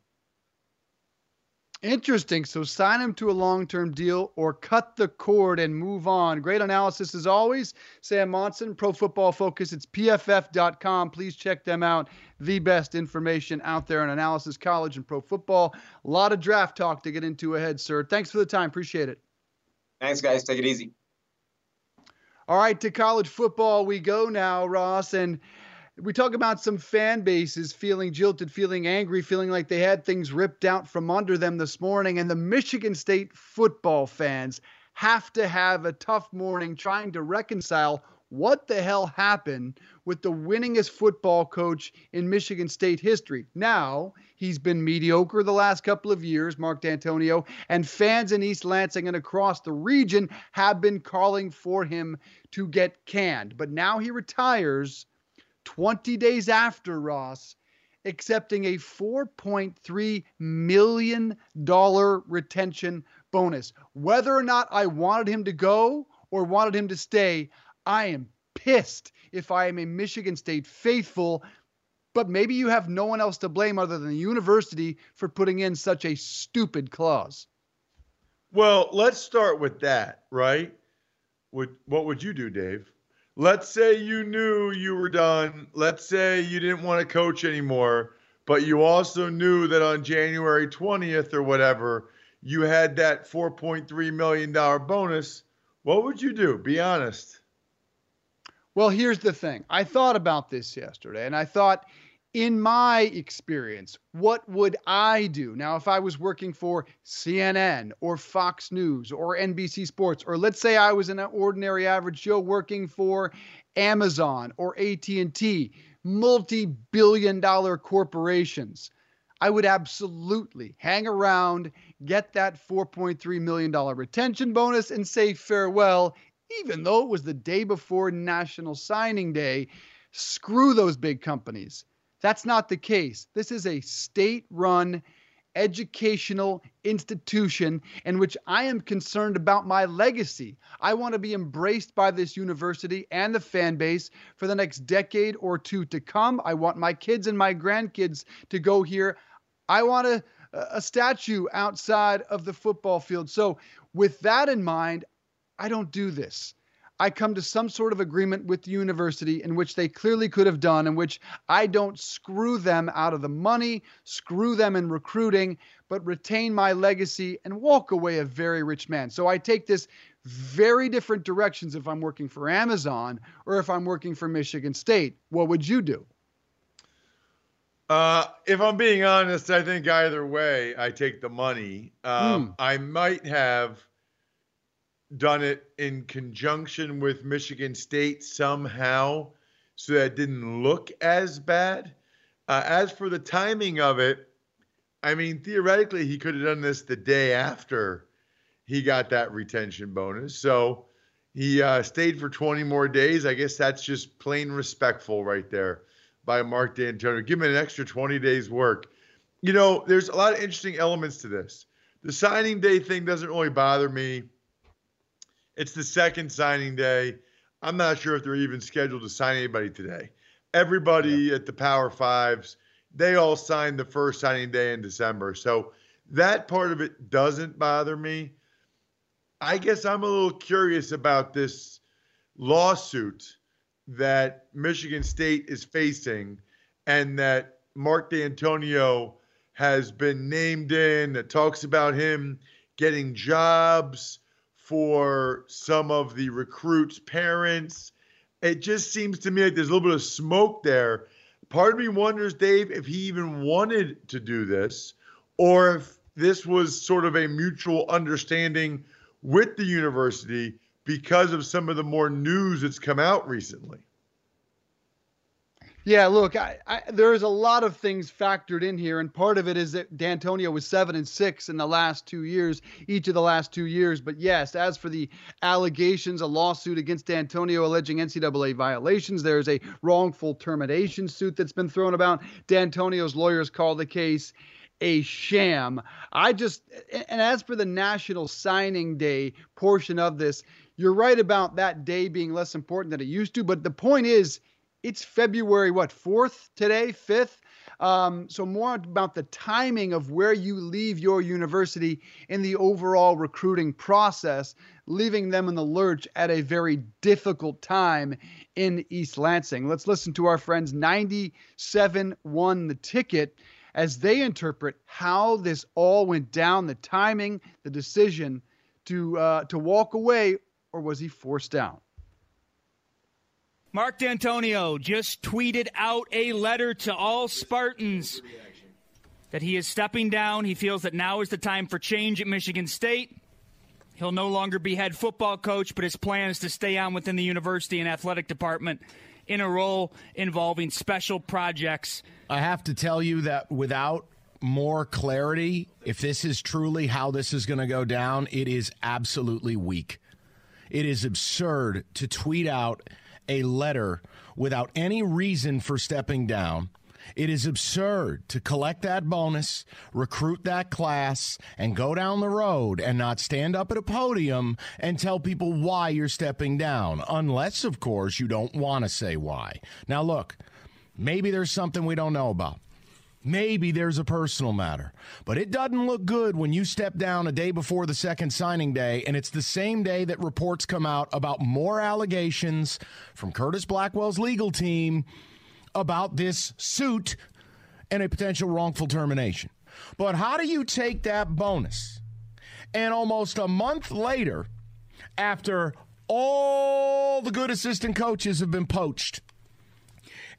Interesting. So sign him to a long term deal or cut the cord and move on. Great analysis as always. Sam Monson, Pro Football Focus. It's pff.com. Please check them out. The best information out there on analysis, college, and pro football. A lot of draft talk to get into ahead, sir. Thanks for the time. Appreciate it. Thanks, guys. Take it easy. All right, to college football we go now, Ross. And we talk about some fan bases feeling jilted, feeling angry, feeling like they had things ripped out from under them this morning. And the Michigan State football fans have to have a tough morning trying to reconcile what the hell happened with the winningest football coach in Michigan State history. Now, he's been mediocre the last couple of years, Mark Dantonio, and fans in East Lansing and across the region have been calling for him to get canned. But now he retires 20 days after Ross accepting a $4.3 million retention bonus. Whether or not I wanted him to go or wanted him to stay, I am pissed if I am a Michigan State faithful. But maybe you have no one else to blame other than the university for putting in such a stupid clause. Well, let's start with that, right? What, what would you do, Dave? let's say you knew you were done. Let's say you didn't want to coach anymore, but you also knew that on January 20th or whatever, you had that $4.3 million bonus. What would you do? Be honest. Well, here's the thing. I thought about this yesterday and I thought in my experience, what would I do? Now, if I was working for CNN or Fox News or NBC Sports, or let's say I was an ordinary average Joe working for Amazon or AT&T, multi-billion dollar corporations, I would absolutely hang around, get that $4.3 million retention bonus, and say farewell, even though it was the day before National Signing Day. Screw those big companies. That's not the case. This is a state run educational institution in which I am concerned about my legacy. I want to be embraced by this university and the fan base for the next decade or two to come. I want my kids and my grandkids to go here. I want a, a statue outside of the football field. So, with that in mind, I don't do this. I come to some sort of agreement with the university in which they clearly could have done, in which I don't screw them out of the money, screw them in recruiting, but retain my legacy and walk away a very rich man. So I take this very different directions if I'm working for Amazon or if I'm working for Michigan State. What would you do? Uh, if I'm being honest, I think either way, I take the money. Um, mm. I might have done it in conjunction with Michigan State somehow so that didn't look as bad. Uh, as for the timing of it, I mean, theoretically, he could have done this the day after he got that retention bonus. So he uh, stayed for 20 more days. I guess that's just plain respectful right there by Mark Dantonio. Give him an extra 20 days' work. You know, there's a lot of interesting elements to this. The signing day thing doesn't really bother me it's the second signing day. I'm not sure if they're even scheduled to sign anybody today. Everybody yeah. at the Power Fives, they all signed the first signing day in December. So that part of it doesn't bother me. I guess I'm a little curious about this lawsuit that Michigan State is facing and that Mark Dantonio has been named in that talks about him getting jobs for some of the recruits' parents. It just seems to me like there's a little bit of smoke there. Part of me wonders, Dave, if he even wanted to do this or if this was sort of a mutual understanding with the university because of some of the more news that's come out recently. Yeah, look, I, I, there's a lot of things factored in here, and part of it is that Dantonio was seven and six in the last two years, each of the last two years. But yes, as for the allegations, a lawsuit against Dantonio alleging NCAA violations, there's a wrongful termination suit that's been thrown about. Dantonio's lawyers call the case a sham. I just, and as for the National Signing Day portion of this, you're right about that day being less important than it used to. But the point is, it's February, what, 4th today, 5th? Um, so, more about the timing of where you leave your university in the overall recruiting process, leaving them in the lurch at a very difficult time in East Lansing. Let's listen to our friends 97 one the ticket as they interpret how this all went down, the timing, the decision to uh, to walk away, or was he forced out? Mark Dantonio just tweeted out a letter to all Spartans that he is stepping down. He feels that now is the time for change at Michigan State. He'll no longer be head football coach, but his plan is to stay on within the university and athletic department in a role involving special projects. I have to tell you that without more clarity, if this is truly how this is going to go down, it is absolutely weak. It is absurd to tweet out a letter without any reason for stepping down. It is absurd to collect that bonus, recruit that class, and go down the road and not stand up at a podium and tell people why you're stepping down, unless, of course, you don't want to say why. Now, look, maybe there's something we don't know about. Maybe there's a personal matter, but it doesn't look good when you step down a day before the second signing day, and it's the same day that reports come out about more allegations from Curtis Blackwell's legal team about this suit and a potential wrongful termination. But how do you take that bonus and almost a month later, after all the good assistant coaches have been poached,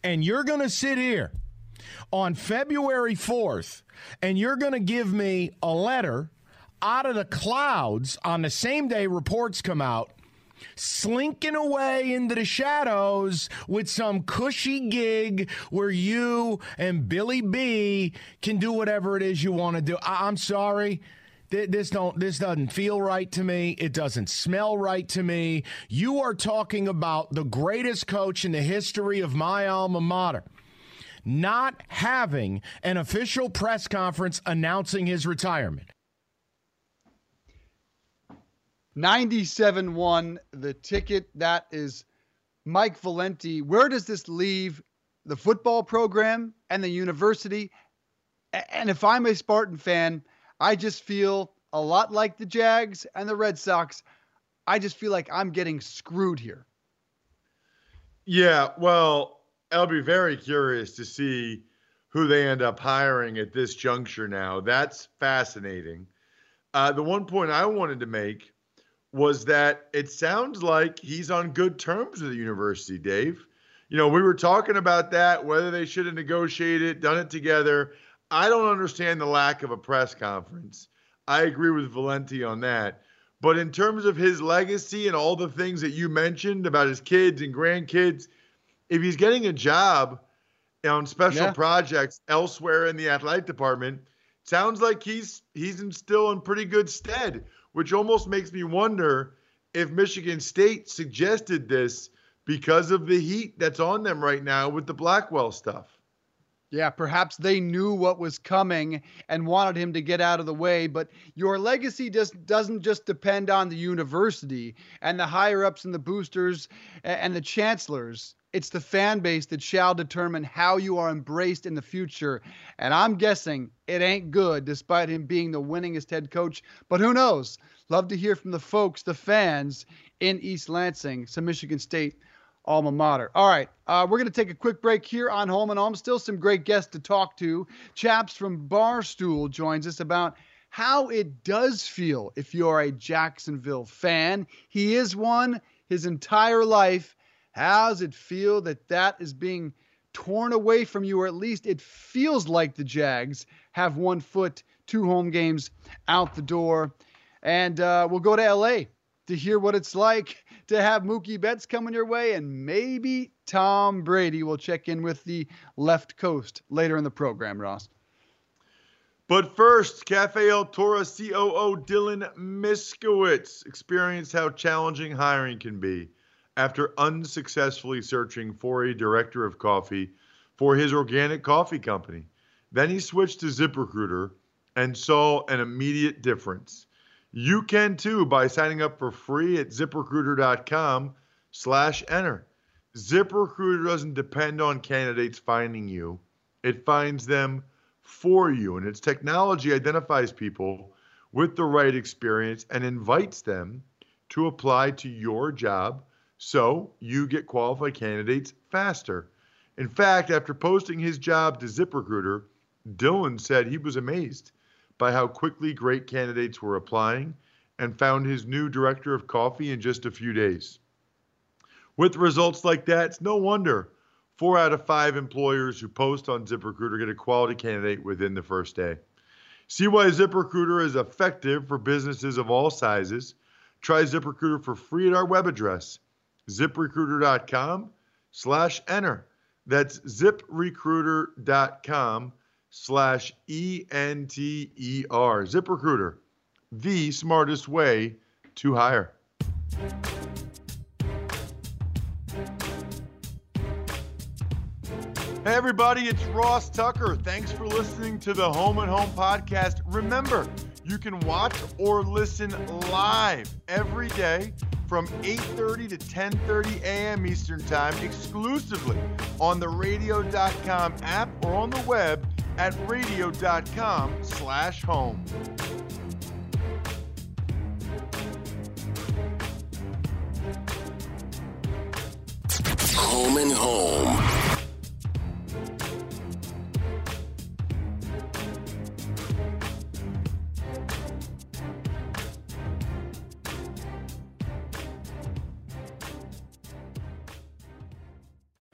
and you're going to sit here on February 4th and you're going to give me a letter out of the clouds on the same day reports come out slinking away into the shadows with some cushy gig where you and Billy B can do whatever it is you want to do. I- am sorry. This don't this doesn't feel right to me. It doesn't smell right to me. You are talking about the greatest coach in the history of my alma mater not having an official press conference announcing his retirement. 97 1, the ticket. That is Mike Valenti. Where does this leave the football program and the university? And if I'm a Spartan fan, I just feel a lot like the Jags and the Red Sox. I just feel like I'm getting screwed here. Yeah, well, I'll be very curious to see who they end up hiring at this juncture now. That's fascinating. Uh, the one point I wanted to make was that it sounds like he's on good terms with the university, Dave. You know, we were talking about that, whether they should have negotiated, done it together. I don't understand the lack of a press conference. I agree with Valenti on that. But in terms of his legacy and all the things that you mentioned about his kids and grandkids, if he's getting a job on special yeah. projects elsewhere in the athletic department, sounds like he's he's in, still in pretty good stead, which almost makes me wonder if Michigan State suggested this because of the heat that's on them right now with the Blackwell stuff. Yeah, perhaps they knew what was coming and wanted him to get out of the way. But your legacy just doesn't just depend on the university and the higher ups and the boosters and the chancellors it's the fan base that shall determine how you are embraced in the future. And I'm guessing it ain't good, despite him being the winningest head coach. But who knows? Love to hear from the folks, the fans in East Lansing, some Michigan State alma mater. All right, uh, we're going to take a quick break here on Home and Home. Still some great guests to talk to. Chaps from Barstool joins us about how it does feel if you're a Jacksonville fan. He is one his entire life. How does it feel that that is being torn away from you, or at least it feels like the Jags have one foot, two home games out the door? And uh, we'll go to LA to hear what it's like to have Mookie Betts coming your way, and maybe Tom Brady will check in with the left coast later in the program, Ross. But first, Cafe Altura COO Dylan Miskowitz experienced how challenging hiring can be after unsuccessfully searching for a director of coffee for his organic coffee company. Then he switched to ZipRecruiter and saw an immediate difference. You can too by signing up for free at ziprecruiter.com slash enter. ZipRecruiter doesn't depend on candidates finding you. It finds them for you. And its technology identifies people with the right experience and invites them to apply to your job so you get qualified candidates faster. In fact, after posting his job to ZipRecruiter, Dylan said he was amazed by how quickly great candidates were applying and found his new director of coffee in just a few days. With results like that, it's no wonder four out of five employers who post on ZipRecruiter get a quality candidate within the first day. See why ZipRecruiter is effective for businesses of all sizes. Try ZipRecruiter for free at our web address, ziprecruiter.com slash enter. That's ziprecruiter.com slash E-N-T-E-R. ZipRecruiter, the smartest way to hire. Hey, everybody, it's Ross Tucker. Thanks for listening to the Home and Home podcast. Remember, you can watch or listen live every day from 8:30 to 10:30 a.m. Eastern Time exclusively on the radio.com app or on the web at radio.com/home. Home and Home.